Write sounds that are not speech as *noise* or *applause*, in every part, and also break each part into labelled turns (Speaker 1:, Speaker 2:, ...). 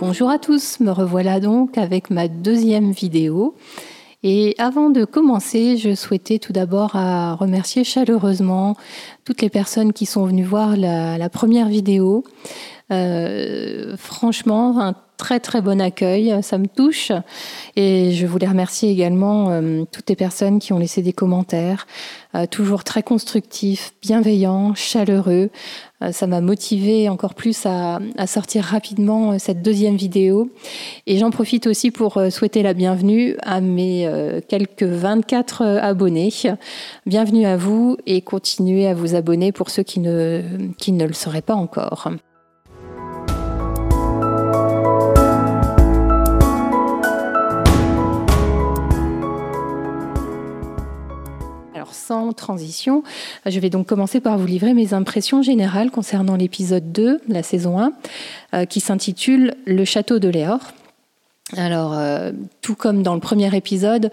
Speaker 1: Bonjour à tous, me revoilà donc avec ma deuxième vidéo. Et avant de commencer, je souhaitais tout d'abord remercier chaleureusement toutes les personnes qui sont venues voir la, première vidéo. Euh, franchement, un très très bon accueil, ça me touche. Et je voulais remercier également euh, toutes les personnes qui ont laissé des commentaires, euh, toujours très constructifs, bienveillants, chaleureux. Euh, ça m'a motivé encore plus à, sortir rapidement cette deuxième vidéo. Et j'en profite aussi pour souhaiter la bienvenue à mes quelques 24 abonnés. Bienvenue à vous et continuez à vous abonner pour ceux qui ne, qui ne le seraient pas encore. Sans transition, je vais donc commencer par vous livrer mes impressions générales concernant l'épisode 2, la saison 1, euh, qui s'intitule Le château de Léor. Alors, euh, tout comme dans le premier épisode,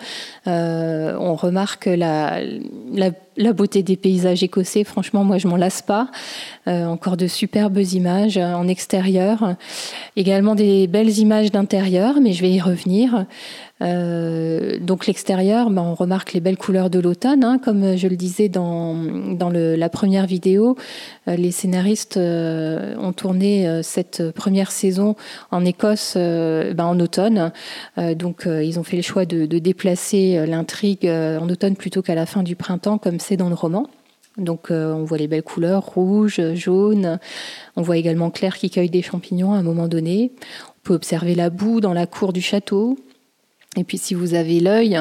Speaker 1: euh, on remarque la, la, beauté des paysages écossais. Franchement, moi, je m'en lasse pas. encore de superbes images en extérieur. Également des belles images d'intérieur, mais je vais y revenir. Euh, donc l'extérieur, ben, on remarque les belles couleurs de l'automne, hein, comme je le disais dans, dans la première vidéo. Euh, les scénaristes euh, ont tourné cette première saison en Écosse ben, en automne. donc ils ont fait le choix de, déplacer l'intrigue en automne plutôt qu'à la fin du printemps, c'est dans le roman. Donc on voit les belles couleurs, rouge, jaune. On voit également Claire qui cueille des champignons à un moment donné. On peut observer la boue dans la cour du château. Et puis si vous avez l'œil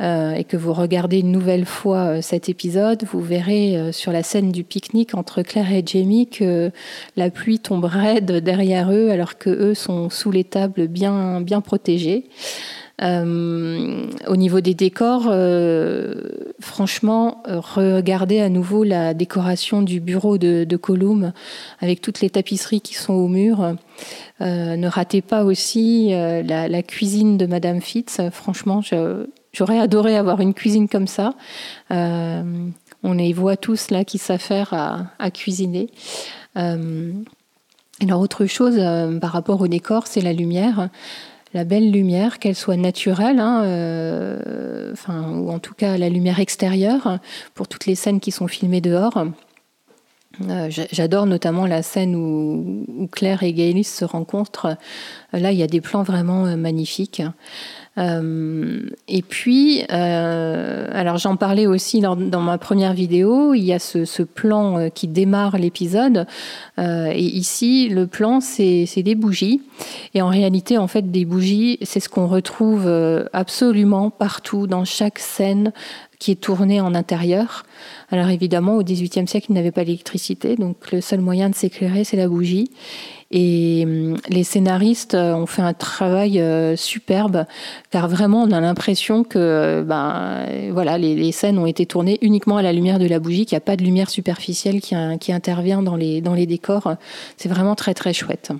Speaker 1: euh, et que vous regardez une nouvelle fois euh, cet épisode, vous verrez euh, sur la scène du pique-nique entre Claire et Jamie que la pluie tombe raide derrière eux alors que eux sont sous les tables bien, bien protégés. Euh, au niveau des décors, euh, franchement, regardez à nouveau la décoration du bureau de, de Colum avec toutes les tapisseries qui sont au mur. Euh, ne ratez pas aussi la, cuisine de Madame Fitz. Franchement, j'aurais adoré avoir une cuisine comme ça. on les voit tous là qui s'affairent à, à, cuisiner. alors autre chose par rapport au décor, c'est la lumière la belle lumière, qu'elle soit naturelle, hein, euh, ou en tout cas la lumière extérieure, pour toutes les scènes qui sont filmées dehors. Euh, j'adore notamment la scène où, Claire et Gaëlis se rencontrent. Là, il y a des plans vraiment euh, magnifiques. Euh, et puis, euh, alors j'en parlais aussi dans ma première vidéo, il y a ce, plan euh, qui démarre l'épisode. et ici, le plan, c'est des bougies. Et en réalité, en fait, des bougies, c'est ce qu'on retrouve absolument partout, dans chaque scène qui est tournée en intérieur. Alors évidemment, au XVIIIe siècle, il n'avait pas d'électricité, donc le seul moyen de s'éclairer, c'est la bougie. Et hum, les scénaristes euh, ont fait un travail euh, superbe, car vraiment on a l'impression que euh, ben, voilà, les, scènes ont été tournées uniquement à la lumière de la bougie, qu'il n'y a pas de lumière superficielle qui, qui intervient dans les, dans les décors. C'est vraiment très très chouette.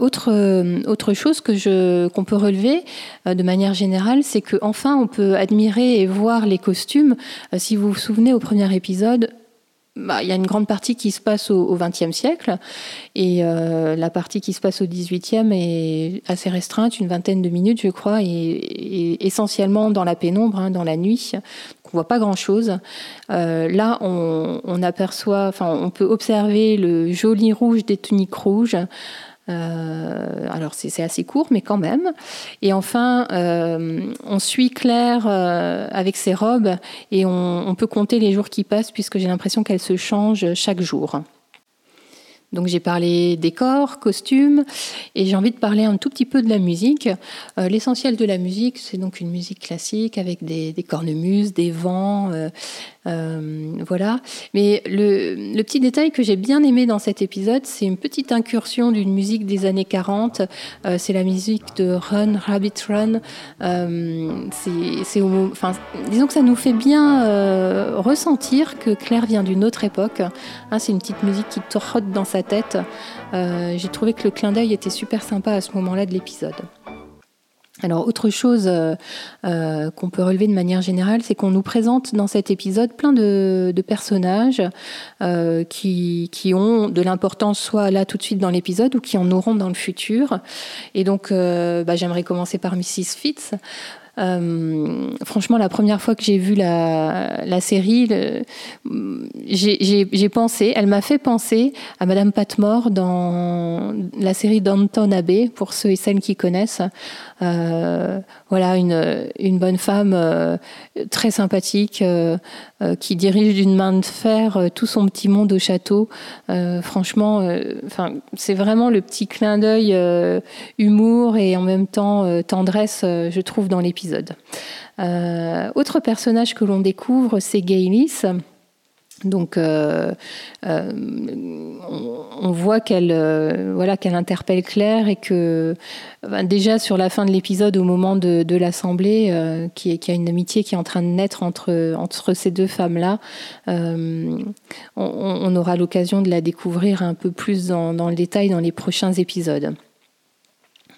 Speaker 1: autre, autre chose que je, qu'on peut relever de manière générale, c'est qu'enfin on peut admirer et voir les costumes. si vous vous souvenez au premier épisode, bah, il y a une grande partie qui se passe au XXe siècle et euh, la partie qui se passe au XVIIIe est assez restreinte, une vingtaine de minutes, je crois, et, essentiellement dans la pénombre, hein, dans la nuit. On voit pas grand-chose. Euh, là, on, on aperçoit, enfin, on peut observer le joli rouge des tuniques rouges. Euh, alors c'est assez court, mais quand même. Et enfin, euh, on suit Claire euh, avec ses robes et on, on, peut compter les jours qui passent puisque j'ai l'impression qu'elle se change chaque jour. Donc j'ai parlé décor, costumes, et j'ai envie de parler un tout petit peu de la musique. Euh, l'essentiel de la musique, c'est donc une musique classique avec des, cornemuses, des vents, euh, euh, voilà. Mais le, petit détail que j'ai bien aimé dans cet épisode, c'est une petite incursion d'une musique des années 40. c'est la musique de Run Rabbit Run. c'est, disons que ça nous fait bien ressentir que Claire vient d'une autre époque. Hein, c'est une petite musique qui trotte dans sa tête. Euh, j'ai trouvé que le clin d'œil était super sympa à ce moment-là de l'épisode. Alors autre chose euh, euh, qu'on peut relever de manière générale, c'est qu'on nous présente dans cet épisode plein de, personnages qui, qui, ont de l'importance soit là tout de suite dans l'épisode ou qui en auront dans le futur. Et donc bah, j'aimerais commencer par Mrs. Fitz. Euh, franchement, la première fois que j'ai vu la, série, j'ai pensé, elle m'a fait penser à Madame Patmore dans la série d'Anton Abbey, pour ceux et celles qui connaissent. Euh, voilà, une, une, bonne femme euh, très sympathique euh, qui dirige d'une main de fer tout son petit monde au château. franchement, enfin, c'est vraiment le petit clin d'œil humour et en même temps tendresse, je trouve, dans l'épisode. autre personnage que l'on découvre, c'est Gaylis. Donc, euh, euh, on, voit qu'elle euh, voilà, qu'elle interpelle Claire et que ben, déjà sur la fin de l'épisode, au moment de, l'assemblée, qu'il y, a une amitié qui est en train de naître entre, entre ces deux femmes-là, on, aura l'occasion de la découvrir un peu plus dans le détail dans les prochains épisodes.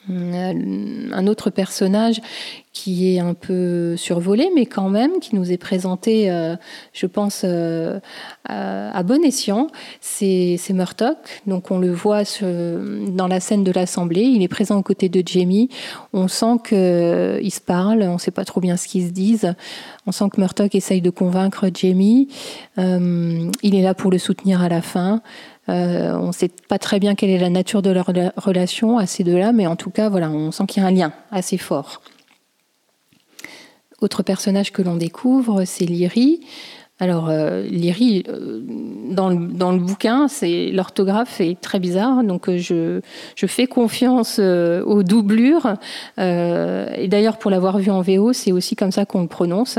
Speaker 1: Un autre personnage qui est un peu survolé, mais quand même, qui nous est présenté, euh, je pense, euh, à, bon escient, c'est Murtock. Donc on le voit dans la scène de l'Assemblée, il est présent aux côtés de Jamie. On sent qu'ils se parlent, on ne sait pas trop bien ce qu'ils se disent. On sent que Murtock essaye de convaincre Jamie. Euh, il est là pour le soutenir à la fin. Euh, on ne sait pas très bien quelle est la nature de leur relation à ces deux-là, mais en tout cas, voilà, on sent qu'il y a un lien assez fort. Autre personnage que l'on découvre, c'est Lyrie. Alors, euh, Lyrie, euh, dans, le, bouquin, c'est l'orthographe est très bizarre, donc euh, je, fais confiance euh, aux doublures. et d'ailleurs, pour l'avoir vu en VO, c'est aussi comme ça qu'on le prononce.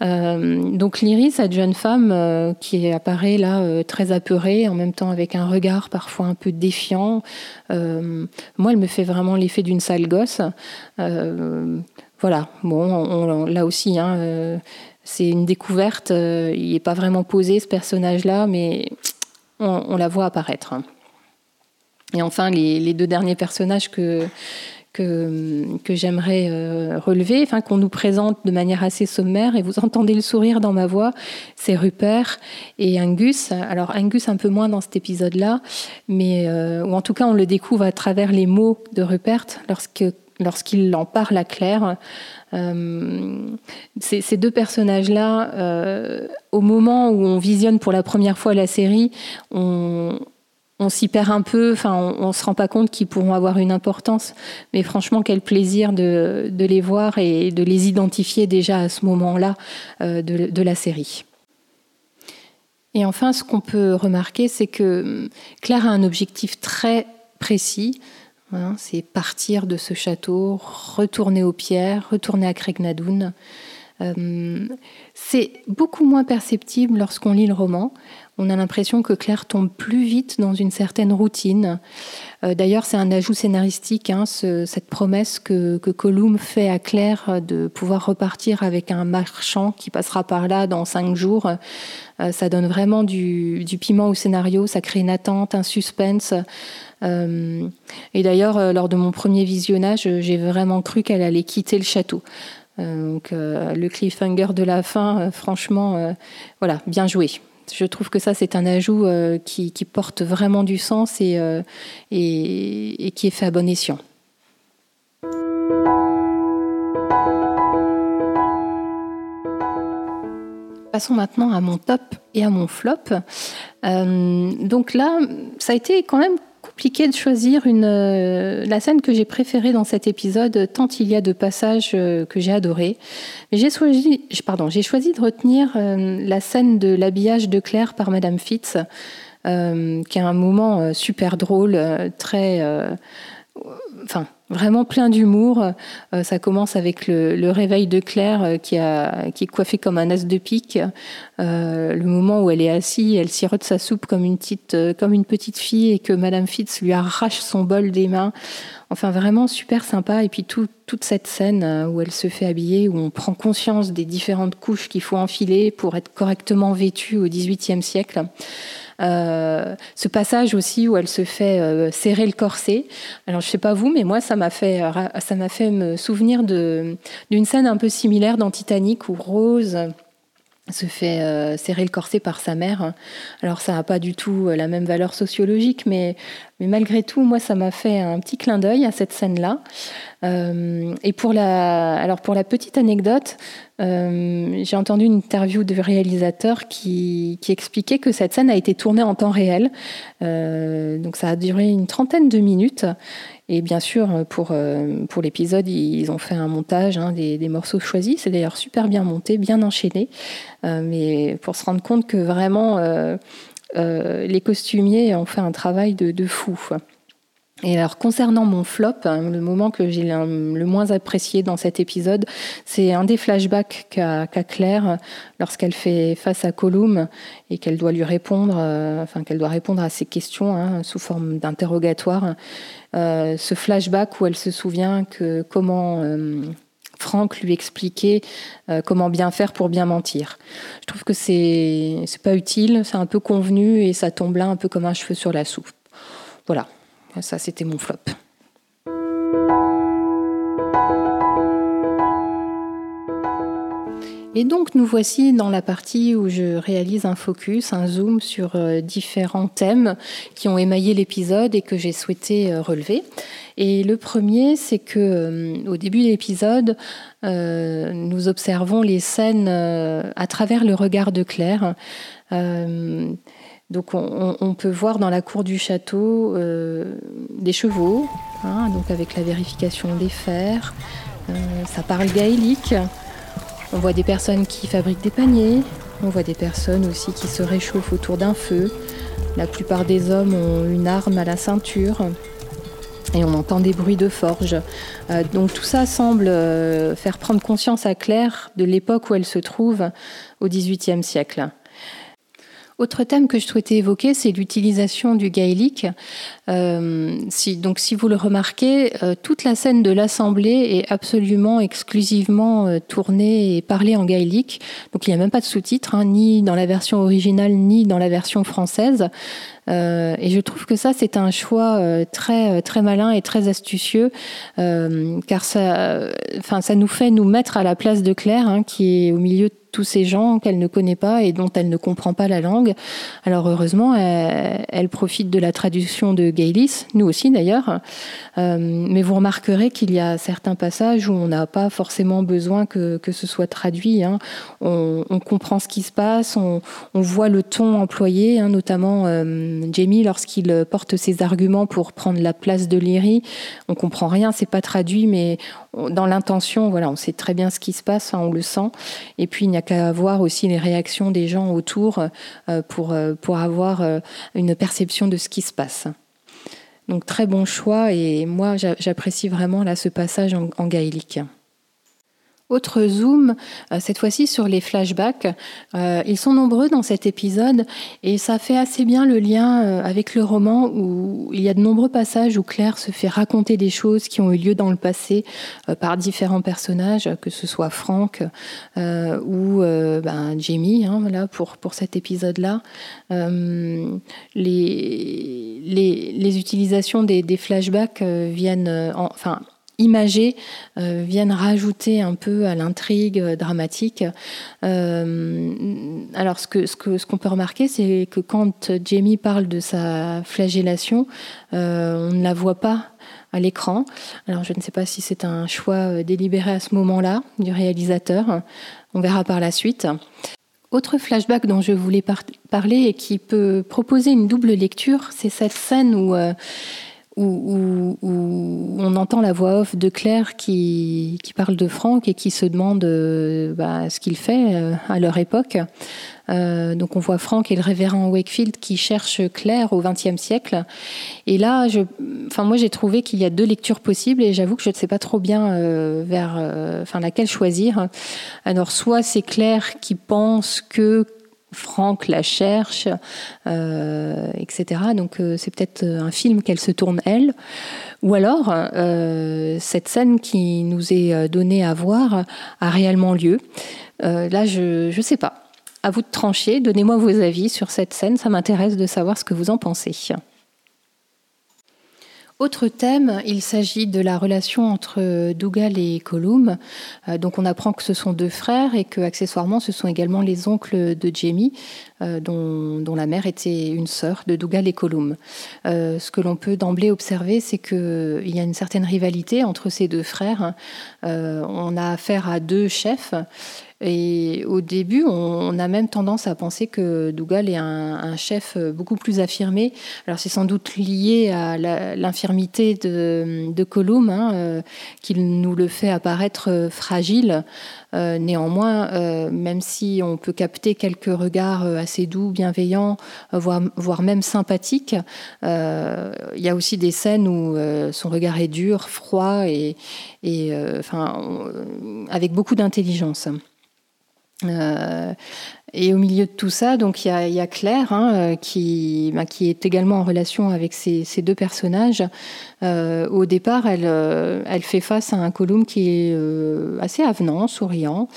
Speaker 1: donc, Lyrie, cette jeune femme qui apparaît là très apeurée, en même temps avec un regard parfois un peu défiant. moi, elle me fait vraiment l'effet d'une sale gosse. voilà, bon, là aussi, hein, c'est une découverte. Euh, il n'est pas vraiment posé ce personnage-là, mais on, la voit apparaître. Et enfin, les, deux derniers personnages que, que, j'aimerais euh, relever, enfin, qu'on nous présente de manière assez sommaire, et vous entendez le sourire dans ma voix, c'est Rupert et Angus. Alors Angus un peu moins dans cet épisode-là, mais euh, ou en tout cas on le découvre à travers les mots de Rupert lorsque lorsqu'il en parle à Claire. Euh, ces, deux personnages-là, euh, au moment où on visionne pour la première fois la série, on, s'y perd un peu, on, ne se rend pas compte qu'ils pourront avoir une importance. Mais franchement, quel plaisir de, les voir et de les identifier déjà à ce moment-là euh, de, la série. Et enfin, ce qu'on peut remarquer, c'est que Claire a un objectif très précis, C'est partir de ce château, retourner aux pierres, retourner à Craignadoun. Euh, c'est beaucoup moins perceptible lorsqu'on lit le roman. On a l'impression que Claire tombe plus vite dans une certaine routine. Euh, d'ailleurs, c'est un ajout scénaristique, hein, cette promesse que, que Colum fait à Claire de pouvoir repartir avec un marchand qui passera par là dans cinq jours. Euh, ça donne vraiment du, piment au scénario, ça crée une attente, un suspense. Euh, et d'ailleurs, lors de mon premier visionnage, j'ai vraiment cru qu'elle allait quitter le château. Donc, le cliffhanger de la fin, franchement, voilà, bien joué. Je trouve que ça, c'est un ajout qui, porte vraiment du sens et, et, qui est fait à bon escient. Passons maintenant à mon top et à mon flop. donc là, ça a été quand même compliqué de choisir une, euh, la scène que j'ai préférée dans cet épisode, tant il y a de passages euh, que j'ai adorés. Mais j'ai choisi, pardon, j'ai choisi de retenir euh, la scène de l'habillage de Claire par Madame Fitz, qui est un moment super drôle, très, enfin vraiment plein d'humour. Euh, ça commence avec le, réveil de Claire euh, qui, est coiffée comme un as de pique. Euh, le moment où elle est assise, elle sirote sa soupe comme une petite, comme une petite fille et que Madame Fitz lui arrache son bol des mains. Enfin, vraiment super sympa. Et puis toute cette scène où elle se fait habiller, où on prend conscience des différentes couches qu'il faut enfiler pour être correctement vêtue au XVIIIe siècle. Ce passage aussi où elle se fait serrer le corset. Alors je sais pas vous, mais moi ça m'a fait ça m'a fait me souvenir d'une scène un peu similaire dans Titanic où Rose se fait euh, serrer le corset par sa mère. Alors ça n'a pas du tout euh, la même valeur sociologique, mais, mais malgré tout, moi, ça m'a fait un petit clin d'œil à cette scène-là. Euh, et pour la, alors pour la petite anecdote, j'ai entendu une interview de réalisateur qui, expliquait que cette scène a été tournée en temps réel. donc ça a duré une trentaine de minutes. Et bien sûr, pour, euh, l'épisode, ils ont fait un montage hein, des, morceaux choisis. C'est d'ailleurs super bien monté, bien enchaîné. Euh, mais pour se rendre compte que vraiment, euh, les costumiers ont fait un travail de fou. Et alors concernant mon flop, hein, le moment que j'ai le moins apprécié dans cet épisode, c'est un des flashbacks qu'a Claire lorsqu'elle fait face à Colum et qu'elle doit lui répondre, euh, enfin qu'elle doit répondre à ses questions hein, sous forme d'interrogatoire. Euh, ce flashback où elle se souvient que comment euh, Franck lui expliquait comment bien faire pour bien mentir. Je trouve que c'est pas utile, c'est un peu convenu et ça tombe là un peu comme un cheveu sur la soupe. Voilà. Ça, c'était mon flop. Et donc nous voici dans la partie où je réalise un focus, un zoom sur euh, différents thèmes qui ont émaillé l'épisode et que j'ai souhaité euh, relever. Et le premier, c'est que euh, au début de l'épisode, nous observons les scènes à travers le regard de Claire. Donc on, peut voir dans la cour du château euh, des chevaux, hein, donc avec la vérification des fers. Euh, ça parle gaélique. On voit des personnes qui fabriquent des paniers. On voit des personnes aussi qui se réchauffent autour d'un feu. La plupart des hommes ont une arme à la ceinture. Et on entend des bruits de forge. Euh, donc tout ça semble faire prendre conscience à Claire de l'époque où elle se trouve au XVIIIe siècle. Autre thème que je souhaitais évoquer, c'est l'utilisation du gaélique. Euh, si, donc, si vous le remarquez, euh, toute la scène de l'Assemblée est absolument exclusivement euh, tournée et parlée en gaélique. Donc, il n'y a même pas de sous-titres, hein, ni dans la version originale, ni dans la version française. Et je trouve que ça, c'est un choix très, très malin et très astucieux, car ça, enfin, ça nous fait nous mettre à la place de Claire, hein, qui est au milieu de tous ces gens qu'elle ne connaît pas et dont elle ne comprend pas la langue. Alors heureusement, elle, profite de la traduction de Gaylis, nous aussi d'ailleurs. mais vous remarquerez qu'il y a certains passages où on n'a pas forcément besoin que, ce soit traduit. Hein. On, comprend ce qui se passe, on, voit le ton employé, hein, notamment Jamie, lorsqu'il porte ses arguments pour prendre la place de Lyrie, on comprend rien, c'est pas traduit, mais dans l'intention, voilà, on sait très bien ce qui se passe, hein, on le sent. Et puis il n'y a qu'à voir aussi les réactions des gens autour euh, pour, euh, pour avoir euh, une perception de ce qui se passe. Donc très bon choix et moi j'apprécie vraiment là ce passage en gaélique. Autre zoom, euh, cette fois-ci sur les flashbacks. Euh, ils sont nombreux dans cet épisode et ça fait assez bien le lien euh, avec le roman où il y a de nombreux passages où Claire se fait raconter des choses qui ont eu lieu dans le passé par différents personnages, que ce soit Frank ou ben, Jamie, hein, voilà, pour, cet épisode-là. les, utilisations des, des flashbacks viennent, enfin, imagés euh, viennent rajouter un peu à l'intrigue euh, dramatique. Euh, alors ce ce que ce qu'on peut remarquer, c'est que quand Jamie parle de sa flagellation, on ne la voit pas à l'écran. Alors je ne sais pas si c'est un choix délibéré à ce moment-là du réalisateur. On verra par la suite. Autre flashback dont je voulais parler et qui peut proposer une double lecture, c'est cette scène où où, on entend la voix off de Claire qui, parle de Franck et qui se demande euh, bah, ce qu'il fait euh, à leur époque. Euh, donc on voit Franck et le révérend Wakefield qui cherchent Claire au XXe siècle. Et là, je, enfin moi j'ai trouvé qu'il y a deux lectures possibles et j'avoue que je ne sais pas trop bien vers, enfin laquelle choisir. Alors soit c'est Claire qui pense que Franck la cherche, euh, etc. Donc euh, c'est peut-être un film qu'elle se tourne elle. Ou alors, euh, cette scène qui nous est donnée à voir a réellement lieu. là, je ne sais pas. à vous de trancher. Donnez-moi vos avis sur cette scène. Ça m'intéresse de savoir ce que vous en pensez. Autre thème, il s'agit de la relation entre Dougal et Colum. Euh, donc on apprend que ce sont deux frères et que accessoirement ce sont également les oncles de Jamie, euh, dont, la mère était une sœur de Dougal et Colum. Euh, ce que l'on peut d'emblée observer, c'est qu'il y a une certaine rivalité entre ces deux frères. on a affaire à deux chefs. Et au début, on, a même tendance à penser que Dougal est un, chef beaucoup plus affirmé. Alors c'est sans doute lié à l'infirmité de, Colum, hein, euh, qu'il nous le fait apparaître fragile. Euh, néanmoins, euh, même si on peut capter quelques regards assez doux, bienveillants, voire, voire même sympathiques, il y a aussi des scènes où son regard est dur, froid et, et enfin, avec beaucoup d'intelligence. Euh, et au milieu de tout ça, donc il y a, Claire hein, euh, qui, bah, qui est également en relation avec ces, deux personnages. Euh, au départ, elle, elle fait face à un Colum qui est assez avenant, souriant,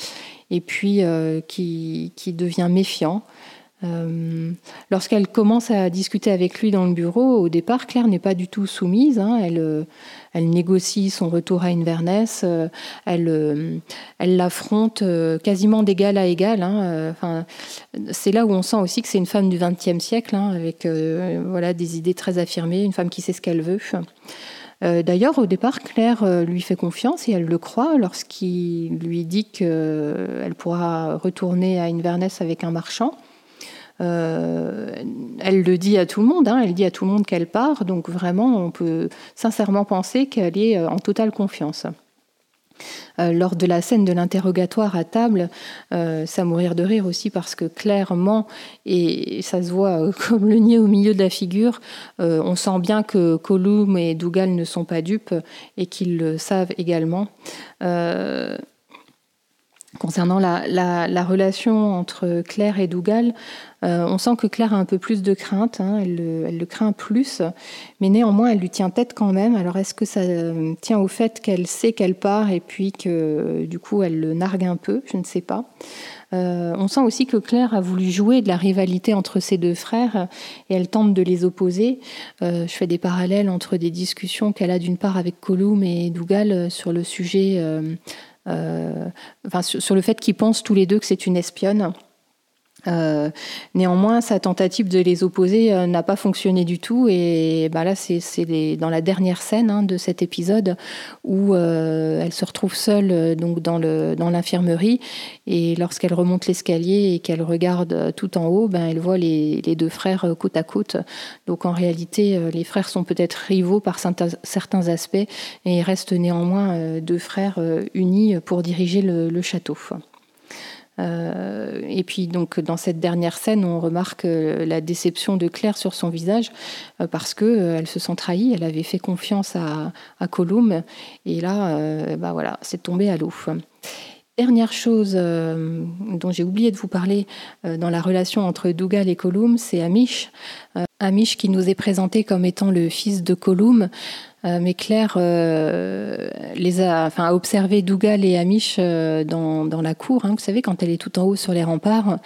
Speaker 1: et puis qui, qui, devient méfiant. Lorsqu'elle commence à discuter avec lui dans le bureau, au départ, Claire n'est pas du tout soumise. Hein, elle elle négocie son retour à Inverness, euh, elle, euh, l'affronte euh, quasiment d'égal à égal. Hein, enfin, c'est là où on sent aussi que c'est une femme du XXe siècle, hein, avec voilà, des idées très affirmées, une femme qui sait ce qu'elle veut. D'ailleurs, au départ, Claire lui fait confiance et elle le croit lorsqu'il lui dit qu'elle pourra retourner à Inverness avec un marchand. Euh, elle le dit à tout le monde, hein, elle dit à tout le monde qu'elle part, donc vraiment on peut sincèrement penser qu'elle est euh, en totale confiance. Euh, lors de la scène de l'interrogatoire à table, ça mourir de rire aussi parce que clairement, et ça se voit *laughs* comme le nez au milieu de la figure, on sent bien que Colum et Dougal ne sont pas dupes et qu'ils le savent également. Concernant la, relation entre Claire et Dougal, euh, on sent que Claire a un peu plus de crainte, hein, elle, le craint plus, mais néanmoins elle lui tient tête quand même. Alors est-ce que ça euh, tient au fait qu'elle sait qu'elle part et puis que du coup elle le nargue un peu? Je ne sais pas. Euh, on sent aussi que Claire a voulu jouer de la rivalité entre ses deux frères et elle tente de les opposer. je fais des parallèles entre des discussions qu'elle a d'une part avec Colum et Dougal sur le sujet euh, enfin, sur, le fait qu'ils pensent tous les deux que c'est une espionne. Euh, néanmoins, sa tentative de les opposer euh, n'a pas fonctionné du tout. Et bah là, c'est dans la dernière scène hein, de cet épisode où euh, elle se retrouve seule donc dans l'infirmerie. Et lorsqu'elle remonte l'escalier et qu'elle regarde tout en haut, ben, elle voit les, deux frères côte à côte. Donc en réalité, les frères sont peut-être rivaux par certains aspects et restent néanmoins deux frères unis pour diriger le château. Euh, et puis donc dans cette dernière scène, on remarque euh, la déception de Claire sur son visage euh, parce que elle se sent trahie. Elle avait fait confiance à, à Colum et là, bah voilà, c'est tombé à l'eau. Dernière chose dont j'ai oublié de vous parler dans la relation entre Dougal et Colum, c'est Amish. Amish qui nous est présenté comme étant le fils de Colum. Euh, mais Claire euh, les a, enfin, a observé Dougal et Amish euh, dans, dans, la cour, hein, vous savez, quand elle est tout en haut sur les remparts,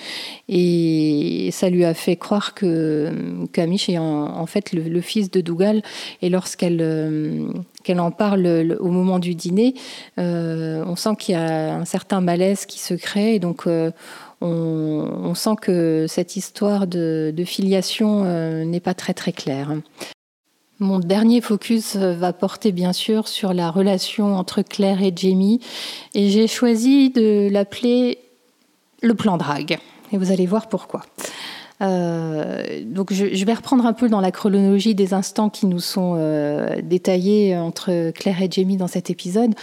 Speaker 1: et ça lui a fait croire que qu'Amish est en, fait le, fils de Dougal, et lorsqu'elle qu'elle en parle au moment du dîner, on sent qu'il y a un certain malaise qui se crée, et donc on, sent que cette histoire de, filiation n'est pas très très claire. Mon dernier focus va porter bien sûr sur la relation entre Claire et Jamie et j'ai choisi de l'appeler le plan drague. Et vous allez voir pourquoi. Euh, donc je, vais reprendre un peu dans la chronologie des instants qui nous sont euh, détaillés entre Claire et Jamie dans cet épisode.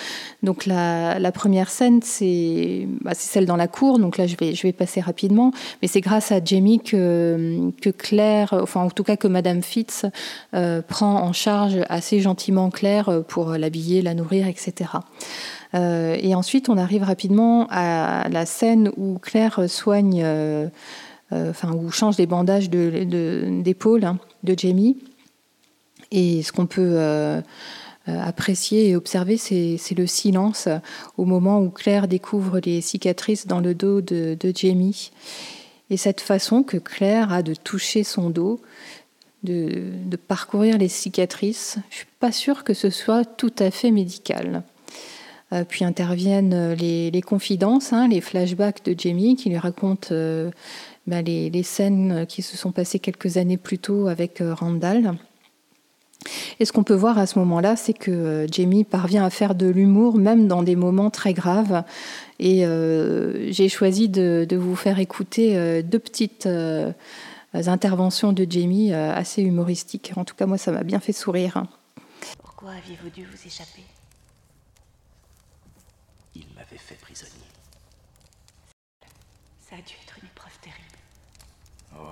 Speaker 1: Donc la, première scène, bah, c'est celle dans la cour. Donc là, je vais, je vais passer rapidement. Mais c'est grâce à Jamie que, que Claire, enfin en tout cas que Madame Fitz euh, prend en charge assez gentiment Claire pour l'habiller, la nourrir, etc. et ensuite, on arrive rapidement à la scène où Claire soigne euh, enfin, ou change les bandages d'épaule de, hein, de, Jamie. Et ce qu'on peut euh, euh, apprécier et observer, c'est le silence au moment où Claire découvre les cicatrices dans le dos de, Jamie. et cette façon que Claire a de toucher son dos, de, parcourir les cicatrices. Je suis pas sûre que ce soit tout à fait médical. Euh, puis interviennent les, confidences, hein, les flashbacks de Jamie qui lui racontent euh, bah, les, scènes qui se sont passées quelques années plus tôt avec euh, Randall. Et ce qu'on peut voir à ce moment-là, c'est que Jamie parvient à faire de l'humour même dans des moments très graves. Et j'ai choisi de, vous faire écouter deux petites interventions de Jamie assez humoristiques. En tout cas, moi, ça m'a bien fait sourire.
Speaker 2: Pourquoi aviez-vous dû vous échapper?
Speaker 3: Fait prisonnier.
Speaker 2: Ça a dû être une épreuve terrible.
Speaker 3: Oh.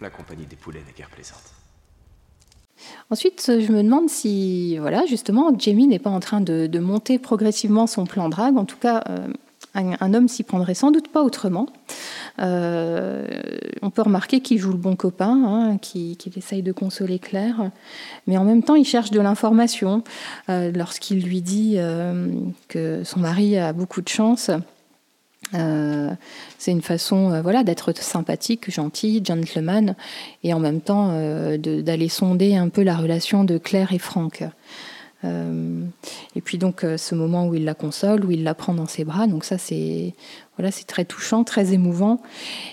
Speaker 3: La compagnie des poulets n'est guère plaisante.
Speaker 1: Ensuite, je me demande si, voilà, justement, Jamie n'est pas en train de, monter progressivement son plan drague. En tout cas, euh, un, homme s'y prendrait sans doute pas autrement. Euh, on peut remarquer qu'il joue le bon copain, hein, qu'il essaye de consoler Claire, mais en même temps, il cherche de l'information. Euh, lorsqu'il lui dit que son mari a beaucoup de chance, c'est une façon voilà, d'être sympathique, gentil, gentleman, et en même temps d'aller sonder un peu la relation de Claire et Franck. Euh, et puis donc euh, ce moment où il la console, où il la prend dans ses bras, donc ça c'est voilà, c'est très touchant, très émouvant.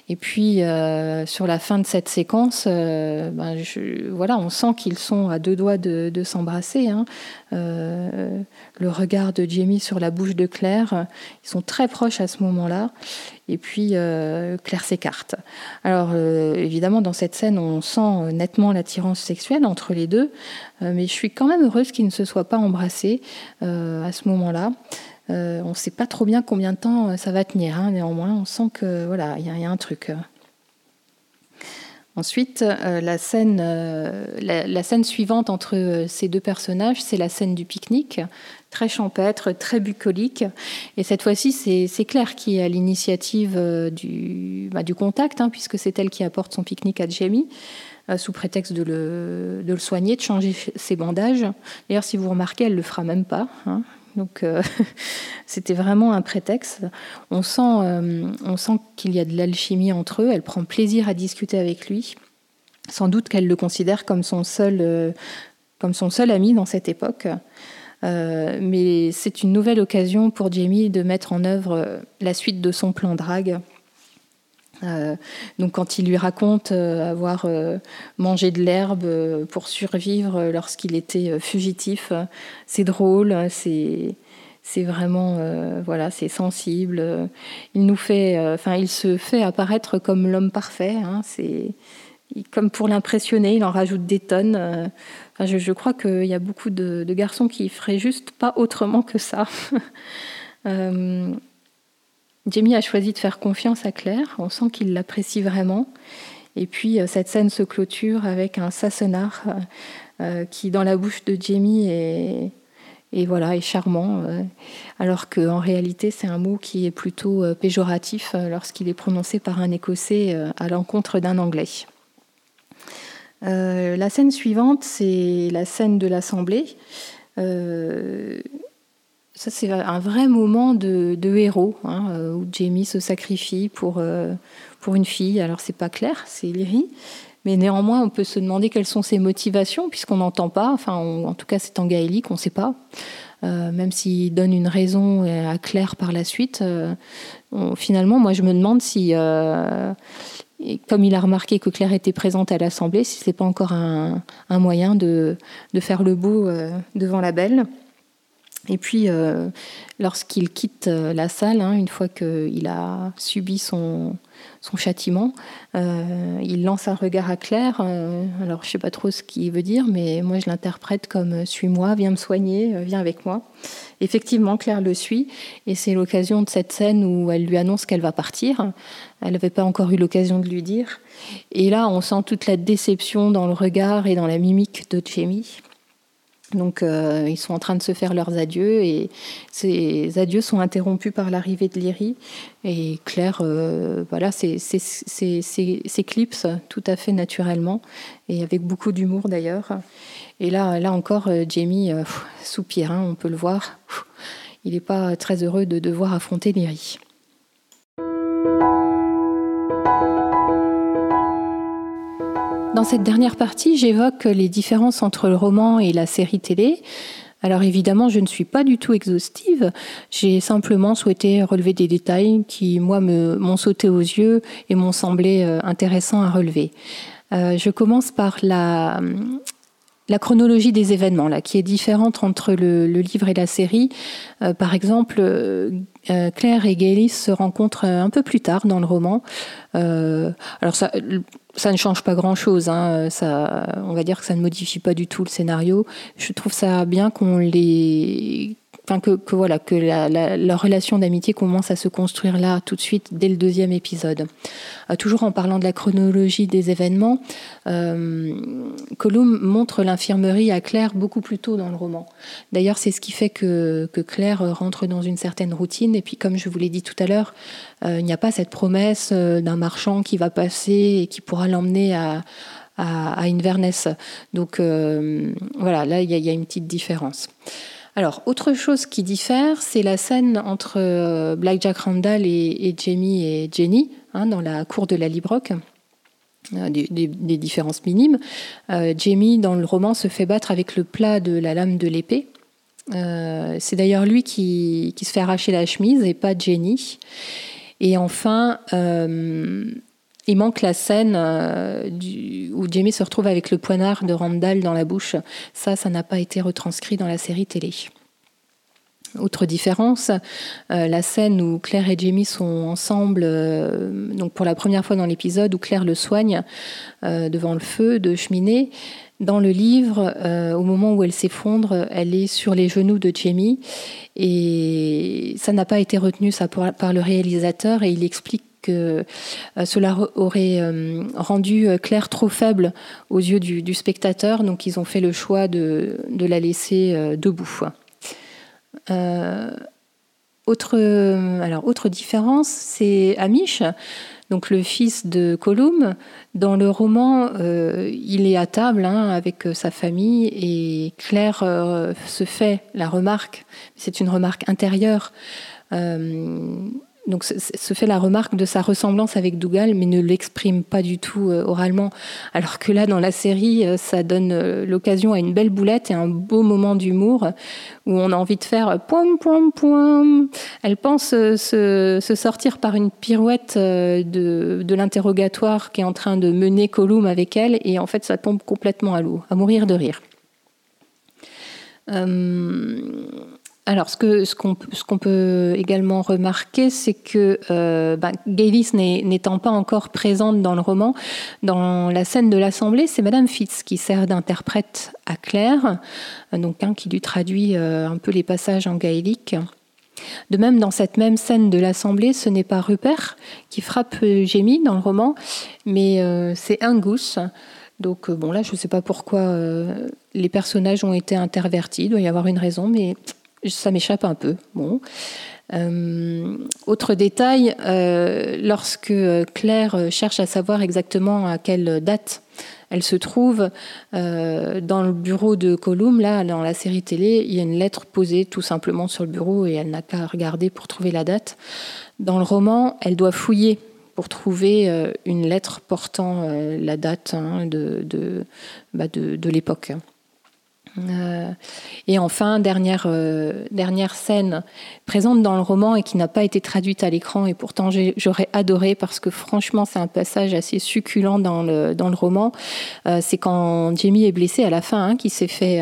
Speaker 1: Et puis euh, sur la fin de cette séquence, ben, voilà, on sent qu'ils sont à deux doigts de, s'embrasser. Hein. le regard de Jamie sur la bouche de Claire, ils sont très proches à ce moment-là. Et puis Claire s'écarte. Alors évidemment, dans cette scène, on sent nettement l'attirance sexuelle entre les deux, mais je suis quand même heureuse qu'ils ne se soient pas embrassés à ce moment-là. Euh, on ne sait pas trop bien combien de temps euh, ça va tenir. Hein, néanmoins, on sent que voilà, il y, a un truc. Ensuite, euh, la, scène, la, scène suivante entre ces deux personnages, c'est la scène du pique-nique, très champêtre, très bucolique. Et cette fois-ci, c'est Claire qui est à l'initiative du, bah, du, contact, hein, puisque c'est elle qui apporte son pique-nique à Jamie sous prétexte de le, soigner, de changer ses bandages. D'ailleurs, si vous remarquez, elle le fera même pas. Hein. Donc euh, *laughs* c'était vraiment un prétexte. On sent, euh, on sent qu'il y a de l'alchimie entre eux. Elle prend plaisir à discuter avec lui. Sans doute qu'elle le considère comme son seul, euh, comme son seul ami dans cette époque. mais c'est une nouvelle occasion pour Jamie de mettre en œuvre la suite de son plan drague euh, donc quand il lui raconte euh, avoir euh, mangé de l'herbe pour survivre lorsqu'il était fugitif, c'est drôle, c'est c'est vraiment voilà, c'est sensible. Il nous fait, enfin, il se fait apparaître comme l'homme parfait. Hein, c'est comme pour l'impressionner, il en rajoute des tonnes. je, je, crois qu'il y a beaucoup de, de, garçons qui feraient juste pas autrement que ça. *laughs* Jamie a choisi de faire confiance à Claire. On sent qu'il l'apprécie vraiment. Et puis euh, cette scène se clôture avec un sassenard euh, euh, qui, dans la bouche de Jamie, est, voilà, est charmant, alors qu'en réalité, c'est un mot qui est plutôt péjoratif lorsqu'il est prononcé par un Écossais à l'encontre d'un Anglais. la scène suivante, c'est la scène de l'Assemblée. C'est un vrai moment de, héros, hein, euh, où Jamie se sacrifie pour, euh, pour une fille. Alors, c'est pas clair, c'est Lyrie. Mais néanmoins, on peut se demander quelles sont ses motivations, puisqu'on n'entend pas. Enfin, en tout cas, c'est en gaélique, on ne sait pas. Euh, même s'il donne une raison à Claire par la suite, finalement, moi, je me demande si, comme il a remarqué que Claire était présente à l'Assemblée, si c'est pas encore un, moyen de, faire le beau devant la belle. Et puis, euh, lorsqu'il quitte euh, la salle, hein, une fois qu'il a subi son, châtiment, euh, il lance un regard à Claire. alors, je ne sais pas trop ce qu'il veut dire, mais moi, je l'interprète comme Suis-moi, viens me soigner, viens avec moi. Effectivement, Claire le suit, et c'est l'occasion de cette scène où elle lui annonce qu'elle va partir. Elle n'avait pas encore eu l'occasion de lui dire. Et là, on sent toute la déception dans le regard et dans la mimique de. Donc euh, ils sont en train de se faire leurs adieux et ces adieux sont interrompus par l'arrivée de Lyrie. Et Claire, euh, voilà, s'éclipse tout à fait naturellement et avec beaucoup d'humour d'ailleurs. Et là, là encore, euh, Jamie soupire, hein, on peut le voir. Il n'est pas très heureux de devoir affronter Lyrie. Dans cette dernière partie, j'évoque les différences entre le roman et la série télé. Alors évidemment, je ne suis pas du tout exhaustive. J'ai simplement souhaité relever des détails qui, moi, m'ont sauté aux yeux et m'ont semblé euh, intéressants à relever. Euh, je commence par la, chronologie des événements, là, qui est différente entre le, livre et la série. Euh, par exemple, Claire et Gaylis se rencontrent un peu plus tard dans le roman. alors ça, ça ne change pas grand-chose. Hein. Ça, on va dire que ça ne modifie pas du tout le scénario. Je trouve ça bien qu'on les enfin que, voilà que la, relation d'amitié commence à se construire là tout de suite dès le deuxième épisode. Euh, toujours en parlant de la chronologie des événements, euh, Colum montre l'infirmerie à Claire beaucoup plus tôt dans le roman. D'ailleurs, c'est ce qui fait que, Claire rentre dans une certaine routine. Et puis, comme je vous l'ai dit tout à l'heure, euh, il n'y a pas cette promesse euh, d'un marchand qui va passer et qui pourra l'emmener à, à, Inverness. Donc voilà, là, il y, a une petite différence. Alors, autre chose qui diffère, c'est la scène entre euh, Black Jack Randall et, Jamie et Jenny hein, dans la cour de la Librock. Euh, des, différences minimes. Euh, Jamie, dans le roman, se fait battre avec le plat de la lame de l'épée. c'est d'ailleurs lui qui, se fait arracher la chemise et pas Jenny. Et enfin, il manque la scène euh, où Jamie se retrouve avec le poignard de Randall dans la bouche. Ça, ça n'a pas été retranscrit dans la série télé. Autre différence, euh, la scène où Claire et Jamie sont ensemble, euh, donc pour la première fois dans l'épisode où Claire le soigne devant le feu de cheminée. Dans le livre, au moment où elle s'effondre, elle est sur les genoux de Jamie et ça n'a pas été retenu par le réalisateur et il explique que euh, cela aurait euh, rendu euh, Claire trop faible aux yeux du, spectateur, donc ils ont fait le choix de, la laisser debout. autre, alors, autre différence, c'est Amish, donc le fils de Colum. Dans le roman, il est à table hein, avec sa famille et Claire se fait la remarque, c'est une remarque intérieure donc se fait la remarque de sa ressemblance avec Dougal, mais ne l'exprime pas du tout euh, oralement. Alors que là, dans la série, euh, ça donne euh, l'occasion à une belle boulette et un beau moment d'humour où on a envie de faire poum poum poum. Elle pense se, sortir par une pirouette de, de l'interrogatoire qui est en train de mener Colum avec elle, et en fait, ça tombe complètement à l'eau, à mourir de rire. Alors, ce qu'on ce qu'on peut également remarquer, c'est que euh, bah, Gaylis n'étant pas encore présente dans le roman, dans la scène de l'Assemblée, c'est Madame Fitz qui sert d'interprète à Claire, donc hein, qui lui traduit euh, un peu les passages en gaélique. De même, dans cette même scène de l'Assemblée, ce n'est pas Rupert qui frappe Jamie dans le roman, mais euh, c'est Angus. Donc bon, là, je ne sais pas pourquoi les personnages ont été intervertis, il doit y avoir une raison, mais ça m'échappe un peu. Bon. Euh, autre détail, euh, lorsque Claire cherche à savoir exactement à quelle date elle se trouve dans le bureau de Colum, là, dans la série télé, il y a une lettre posée tout simplement sur le bureau et elle n'a qu'à regarder pour trouver la date. Dans le roman, elle doit fouiller pour trouver une lettre portant la date hein, de, bah, de, de l'époque. Euh, et enfin, dernière, euh, dernière scène présente dans le roman et qui n'a pas été traduite à l'écran, et pourtant j'aurais adoré parce que franchement, c'est un passage assez succulent dans le, dans le roman. Euh, c'est quand Jamie est blessé à la fin, hein, qui s'est fait,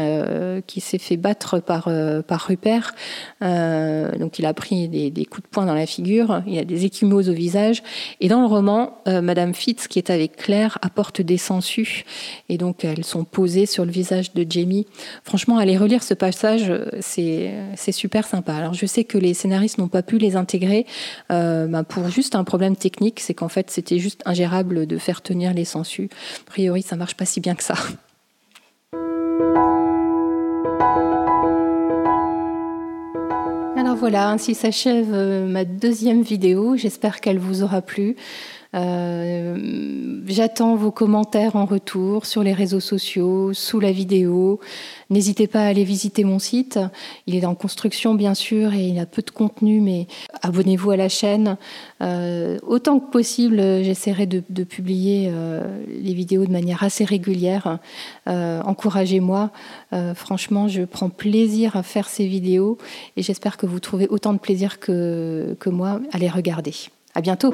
Speaker 1: qui s'est fait battre par, par Rupert. donc il a pris des, coups de poing dans la figure, il a des échymoses au visage. Et dans le roman, Madame Fitz, qui est avec Claire, apporte des sangsues, et donc elles sont posées sur le visage de Jamie. Franchement, aller relire ce passage, c'est super sympa. Alors, je sais que les scénaristes n'ont pas pu les intégrer euh, ben, pour juste un problème technique, c'est qu'en fait, c'était juste ingérable de faire tenir les sangsues. A priori, ça marche pas si bien que ça. Alors voilà, ainsi s'achève euh, ma deuxième vidéo. J'espère qu'elle vous aura plu. Euh, j'attends vos commentaires en retour sur les réseaux sociaux, sous la vidéo. N'hésitez pas à aller visiter mon site. Il est en construction, bien sûr, et il a peu de contenu, mais abonnez-vous à la chaîne. autant que possible, j'essaierai de, publier les vidéos de manière assez régulière. Encouragez-moi. franchement, je prends plaisir à faire ces vidéos et j'espère que vous trouvez autant de plaisir que, que moi à les regarder. À bientôt!